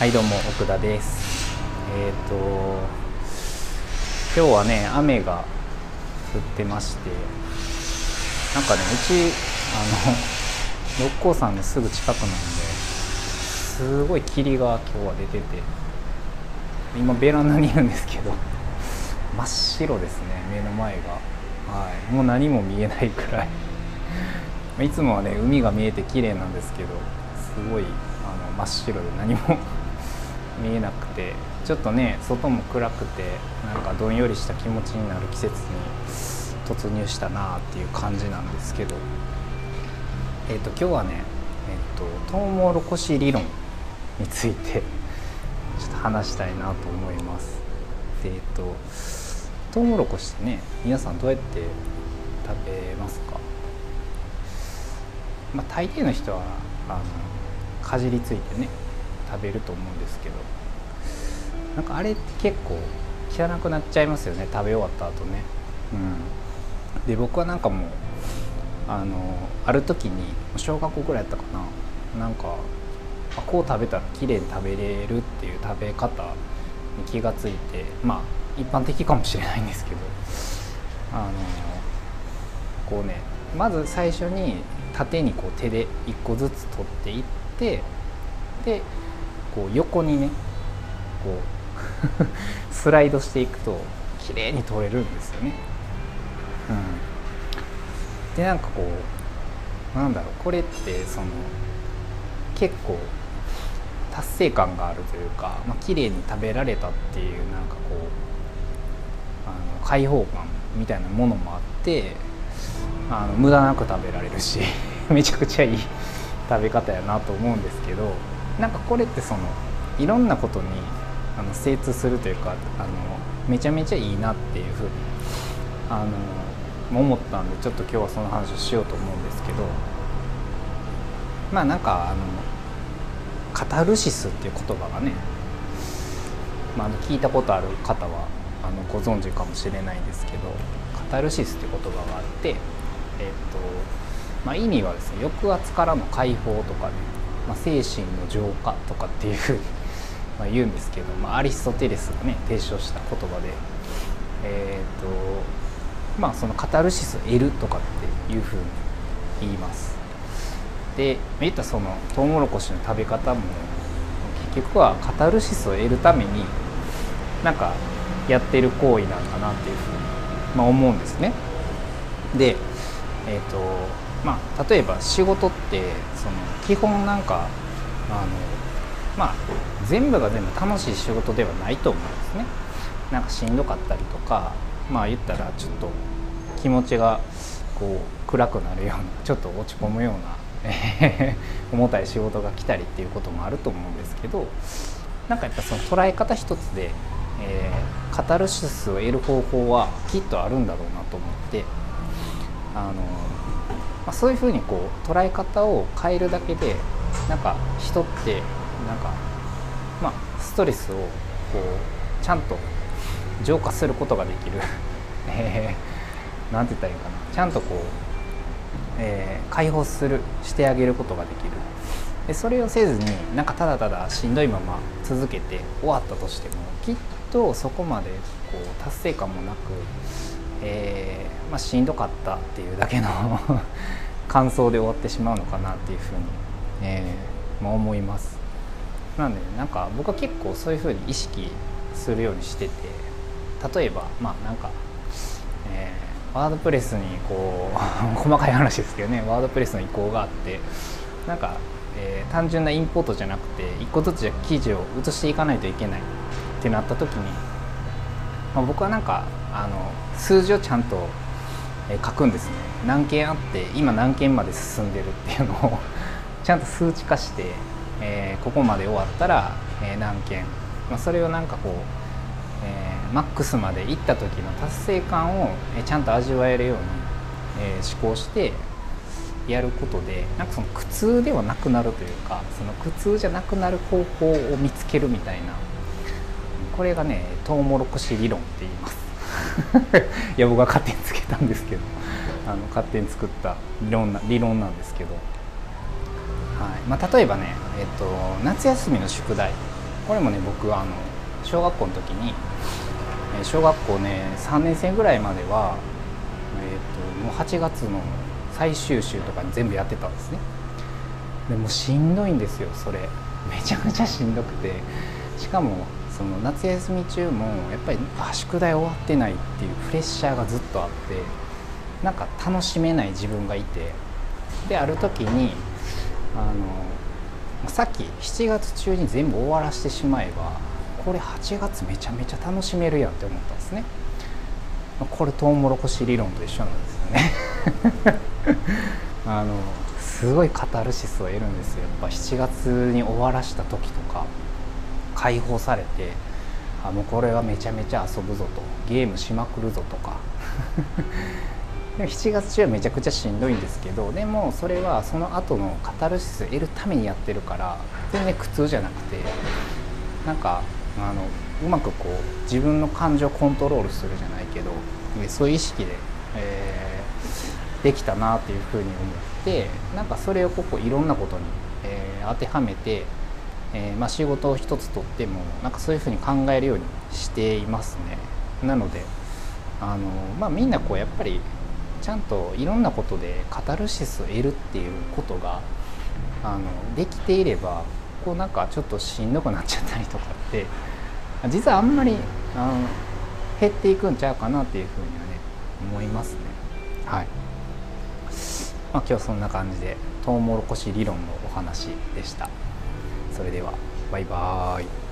はいどうも奥田です。えっ、ー、と今日はね雨が降ってましてなんかねうちあの六甲山のすぐ近くなんですごい霧が今日は出てて今ベランダにいるんですけど真っ白ですね目の前が。はいもう何も見えないくらい。いつもはね海が見えて綺麗なんですけどすごいあの真っ白で何も見えなくてちょっとね外も暗くてなんかどんよりした気持ちになる季節に突入したなっていう感じなんですけどえ、ー、と今日はねえっ、ー、とトウモロコシ理論について ちょっと話したいなと思います。でえっ、ー、とトウモロコシってね皆さんどうやって食べますか？まあ大抵の人はあのかじりついてね食べると思うんですけど。なんかあれって結構汚くなっちゃいますよね。食べ終わった後ね。うん。で僕はなんかもうあのある時に小学校ぐらいやったかな。なんかあこう食べたら綺麗に食べれるっていう食べ方に気がついてまあ一般的かもしれないんですけど。あのこうねまず最初に縦にこう手で1個ずつ取っていってでこう横にねこう スライドしていくと綺麗に取れるんですよね。うん、でなんかこうなんだろうこれってその結構達成感があるというか、まあ綺麗に食べられたっていうなんかこうあの開放感みたいなものもあってあの無駄なく食べられるし めちゃくちゃいい食べ方やなと思うんですけどなんかこれってそのいろんなことにあの精通するというかあのめちゃめちゃいいなっていうふうにあの思ったんでちょっと今日はその話をしようと思うんですけどまあなんかあのカタルシスっていう言葉がね、まあ、聞いたことある方はあのご存知かもしれないんですけどカタルシスっていう言葉があってえっ、とまあ、意味はですね抑圧からの解放とかねまあ、精神の浄化とかっていうふうにま言うんですけど、まあ、アリストテレスがね提唱した言葉で、えーとまあ、そのカタルシスを得るとかっていうふうに言います。で言ったそのトウモロコシの食べ方も結局はカタルシスを得るためになんかやってる行為なんだなっていうふうに、まあ、思うんですね。でえっ、ー、とまあ、例えば仕事ってその基本なんかあの、まあ、全部が全部楽しい仕事ではないと思うんですね。なんかしんどかったりとかまあ言ったらちょっと気持ちがこう暗くなるような ちょっと落ち込むような、重たい仕事が来たりっていうこともあると思うんですけどなんかやっぱその捉え方一つで、えー、カタルシスを得る方法はきっとあるんだろうなと思ってあのまあ、そういうふうにこう捉え方を変えるだけでなんか人ってなんか、まあ、ストレスをこうちゃんと浄化することができる。えー、なんて言ったらいいかな。ちゃんとこう、えー、解放するしてあげることができる。でそれをせずになんかただただしんどいまま続けて終わったとしてもきっとそこまでこう達成感もなく、えーまあ、しんどかったっていうだけの 感想で終わってしまうのかなっていうふうに、えーまあ、思います。なんでなんか僕は結構そういうふうに意識するようにしてて例えばまあなんか、えー、ワードプレスにこう 細かい話ですけどねワードプレスの移行があってなんか、えー、単純なインポートじゃなくて一個ずつじゃ記事を移していかないといけないってなった時に、まあ、僕はなんかあの数字をちゃんと書くんですね。何件あって今何件まで進んでるっていうのをちゃんと数値化して、えー、ここまで終わったら、えー、何件、まあ、それをなんかこう、えー、マックスまで行った時の達成感を、えちゃんと味わえるように、え思考してやることでなんかその苦痛ではなくなるというかその苦痛じゃなくなる方法を見つけるみたいな。これがねトウモロコシ理論って言います。いや僕は勝手につけたんですけどあの勝手に作った理論な理論なんですけど、はい。まあ、例えばね、えっと、夏休みの宿題。これもね僕はあの小学校の時に小学校ね3年生ぐらいまでは、えーと、もう8月の最終週とかに全部やってたんですね。でもしんどいんですよそれ。めちゃくちゃしんどくて。しかもその夏休み中もやっぱり宿題終わってないっていうプレッシャーがずっとあってなんか楽しめない自分がいてである時にあのさっき7月中に全部終わらせてしまえばこれ8月めちゃめちゃ楽しめるやんって思ったんですね。これトウモロコシ理論と一緒なんですよね。あのすごいカタルシスを得るんですよ。やっぱ7月に終わらした時とか。解放されてあもうこれはめちゃめちゃ遊ぶぞとゲームしまくるぞとか。でも7月中はめちゃくちゃしんどいんですけどでもそれはその後のカタルシス得るためにやってるから全然苦痛じゃなくてなんかあのうまくこう自分の感情をコントロールするじゃないけどそういう意識で、えー、できたなっていうふうに思ってなんかそれをここいろんなことに、えー、当てはめてえー、まあ、仕事を一つとってもなんかそういうふうに考えるようにしていますね。なのであの、まあ、みんなこうやっぱりちゃんといろんなことでカタルシスを得るっていうことがあのできていればこうなんかちょっとしんどくなっちゃったりとかって実はあんまりあの減っていくんちゃうかなっていうふうにはね思いますね。はいまあ、今日はそんな感じでトウモロコシ理論のお話でした。それではバイバーイ。